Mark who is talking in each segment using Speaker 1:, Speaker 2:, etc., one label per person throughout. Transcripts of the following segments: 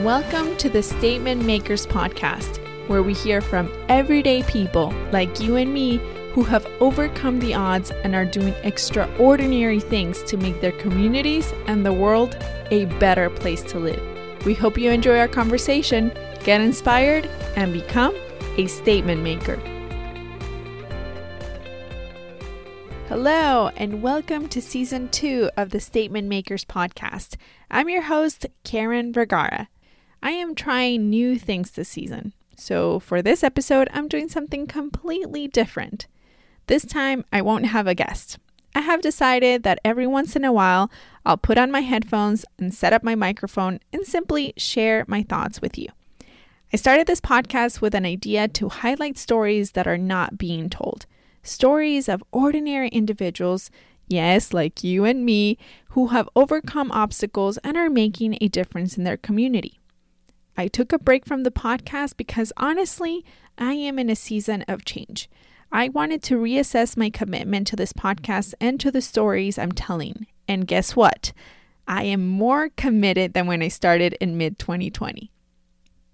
Speaker 1: Welcome to the Statement Makers Podcast, where we hear from everyday people like you and me who have overcome the odds and are doing extraordinary things to make their communities and the world a better place to live. We hope you enjoy our conversation, get inspired, and become a statement maker. Hello, and welcome to season two of the Statement Makers podcast. I'm your host, Karen Vergara. I am trying new things this season. So, for this episode, I'm doing something completely different. This time, I won't have a guest. I have decided that every once in a while, I'll put on my headphones and set up my microphone and simply share my thoughts with you. I started this podcast with an idea to highlight stories that are not being told. Stories of ordinary individuals, yes, like you and me, who have overcome obstacles and are making a difference in their community. I took a break from the podcast because honestly, I am in a season of change. I wanted to reassess my commitment to this podcast and to the stories I'm telling. And guess what? I am more committed than when I started in mid 2020.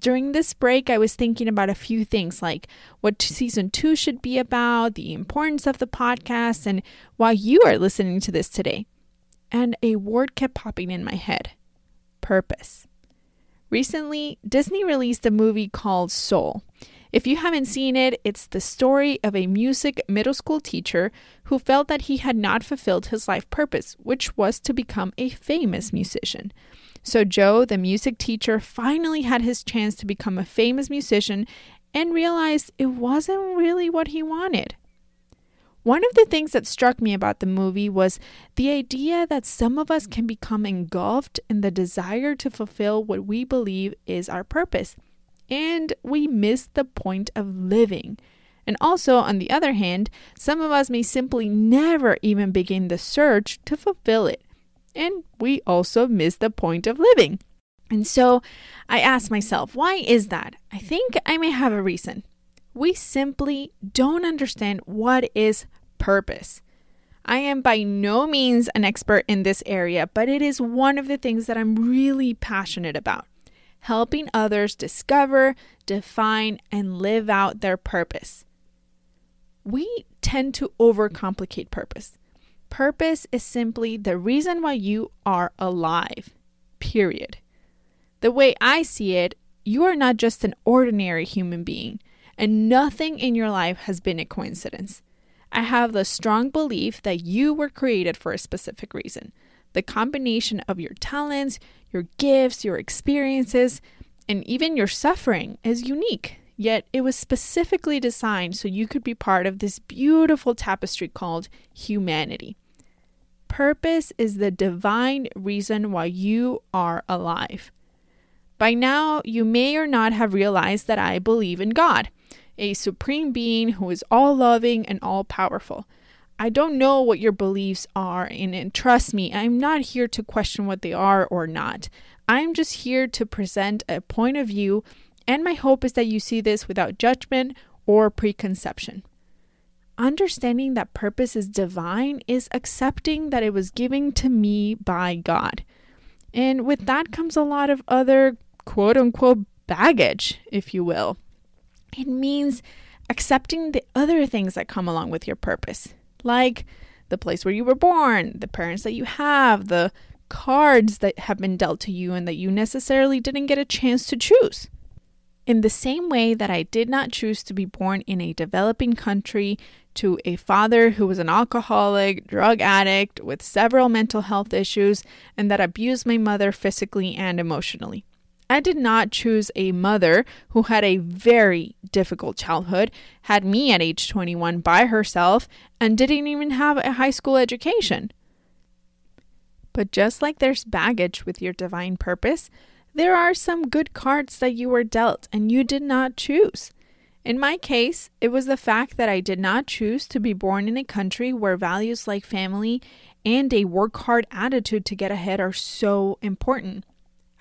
Speaker 1: During this break, I was thinking about a few things like what season two should be about, the importance of the podcast, and why you are listening to this today. And a word kept popping in my head purpose. Recently, Disney released a movie called Soul. If you haven't seen it, it's the story of a music middle school teacher who felt that he had not fulfilled his life purpose, which was to become a famous musician. So, Joe, the music teacher, finally had his chance to become a famous musician and realized it wasn't really what he wanted. One of the things that struck me about the movie was the idea that some of us can become engulfed in the desire to fulfill what we believe is our purpose, and we miss the point of living. And also, on the other hand, some of us may simply never even begin the search to fulfill it, and we also miss the point of living. And so I asked myself, why is that? I think I may have a reason we simply don't understand what is purpose. I am by no means an expert in this area, but it is one of the things that I'm really passionate about helping others discover, define, and live out their purpose. We tend to overcomplicate purpose. Purpose is simply the reason why you are alive, period. The way I see it, you are not just an ordinary human being and nothing in your life has been a coincidence. I have the strong belief that you were created for a specific reason. The combination of your talents, your gifts, your experiences, and even your suffering is unique. Yet it was specifically designed so you could be part of this beautiful tapestry called humanity. Purpose is the divine reason why you are alive. By now, you may or not have realized that I believe in God a supreme being who is all loving and all powerful. I don't know what your beliefs are, and, and, trust me, I'm not here to question what they are or not. I'm just here to present a point of view, and my hope is that you see this without judgment or preconception. Understanding that purpose is divine is accepting that it was given to me by God. And with that comes a lot of other quote unquote baggage, if you will. It means accepting the other things that come along with your purpose, like the place where you were born, the parents that you have, the cards that have been dealt to you and that you necessarily didn't get a chance to choose. In the same way that I did not choose to be born in a developing country to a father who was an alcoholic, drug addict with several mental health issues, and that abused my mother physically and emotionally. I did not choose a mother who had a very difficult childhood, had me at age 21 by herself, and didn't even have a high school education. But just like there's baggage with your divine purpose, there are some good cards that you were dealt and you did not choose. In my case, it was the fact that I did not choose to be born in a country where values like family and a work hard attitude to get ahead are so important.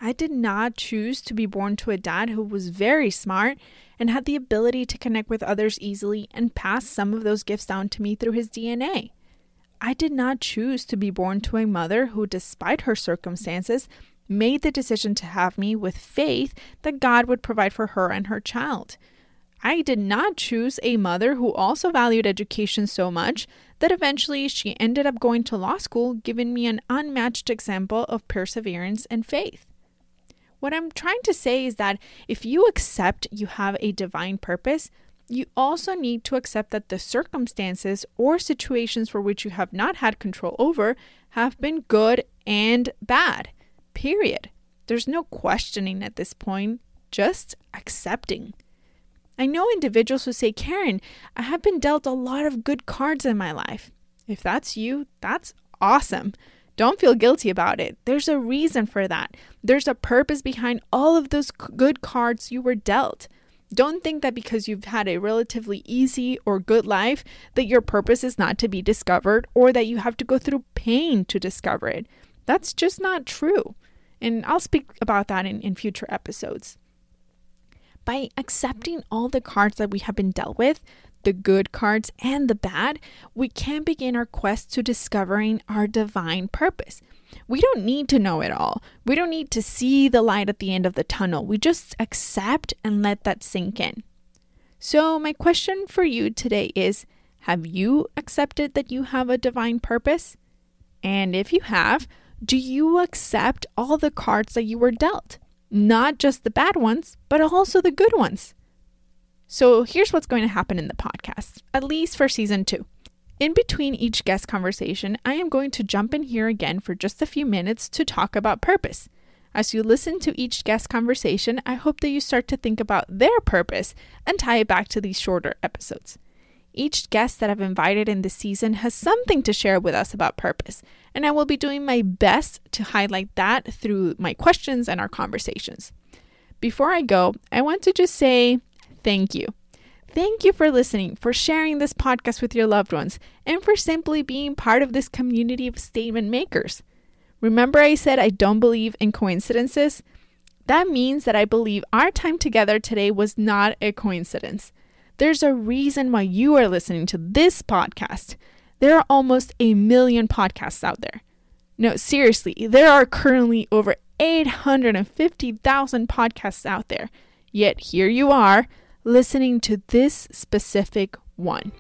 Speaker 1: I did not choose to be born to a dad who was very smart and had the ability to connect with others easily and pass some of those gifts down to me through his DNA. I did not choose to be born to a mother who, despite her circumstances, made the decision to have me with faith that God would provide for her and her child. I did not choose a mother who also valued education so much that eventually she ended up going to law school, giving me an unmatched example of perseverance and faith. What I'm trying to say is that if you accept you have a divine purpose, you also need to accept that the circumstances or situations for which you have not had control over have been good and bad. Period. There's no questioning at this point, just accepting. I know individuals who say, Karen, I have been dealt a lot of good cards in my life. If that's you, that's awesome. Don't feel guilty about it. There's a reason for that. There's a purpose behind all of those good cards you were dealt. Don't think that because you've had a relatively easy or good life that your purpose is not to be discovered or that you have to go through pain to discover it. That's just not true. And I'll speak about that in, in future episodes. By accepting all the cards that we have been dealt with, the good cards and the bad, we can begin our quest to discovering our divine purpose. We don't need to know it all. We don't need to see the light at the end of the tunnel. We just accept and let that sink in. So, my question for you today is Have you accepted that you have a divine purpose? And if you have, do you accept all the cards that you were dealt? Not just the bad ones, but also the good ones. So here's what's going to happen in the podcast, at least for season two. In between each guest conversation, I am going to jump in here again for just a few minutes to talk about purpose. As you listen to each guest conversation, I hope that you start to think about their purpose and tie it back to these shorter episodes. Each guest that I've invited in this season has something to share with us about purpose, and I will be doing my best to highlight that through my questions and our conversations. Before I go, I want to just say thank you. Thank you for listening, for sharing this podcast with your loved ones, and for simply being part of this community of statement makers. Remember, I said I don't believe in coincidences? That means that I believe our time together today was not a coincidence. There's a reason why you are listening to this podcast. There are almost a million podcasts out there. No, seriously, there are currently over 850,000 podcasts out there. Yet here you are listening to this specific one.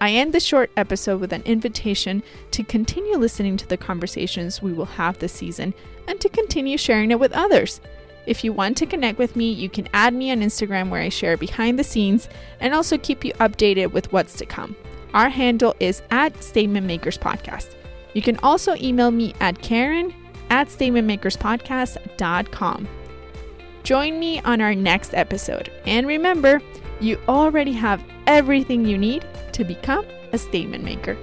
Speaker 1: I end the short episode with an invitation to continue listening to the conversations we will have this season and to continue sharing it with others. If you want to connect with me, you can add me on Instagram where I share behind the scenes and also keep you updated with what's to come. Our handle is at Statement Makers Podcast. You can also email me at Karen at statementmakerspodcast.com. Join me on our next episode. And remember, you already have everything you need to become a statement maker.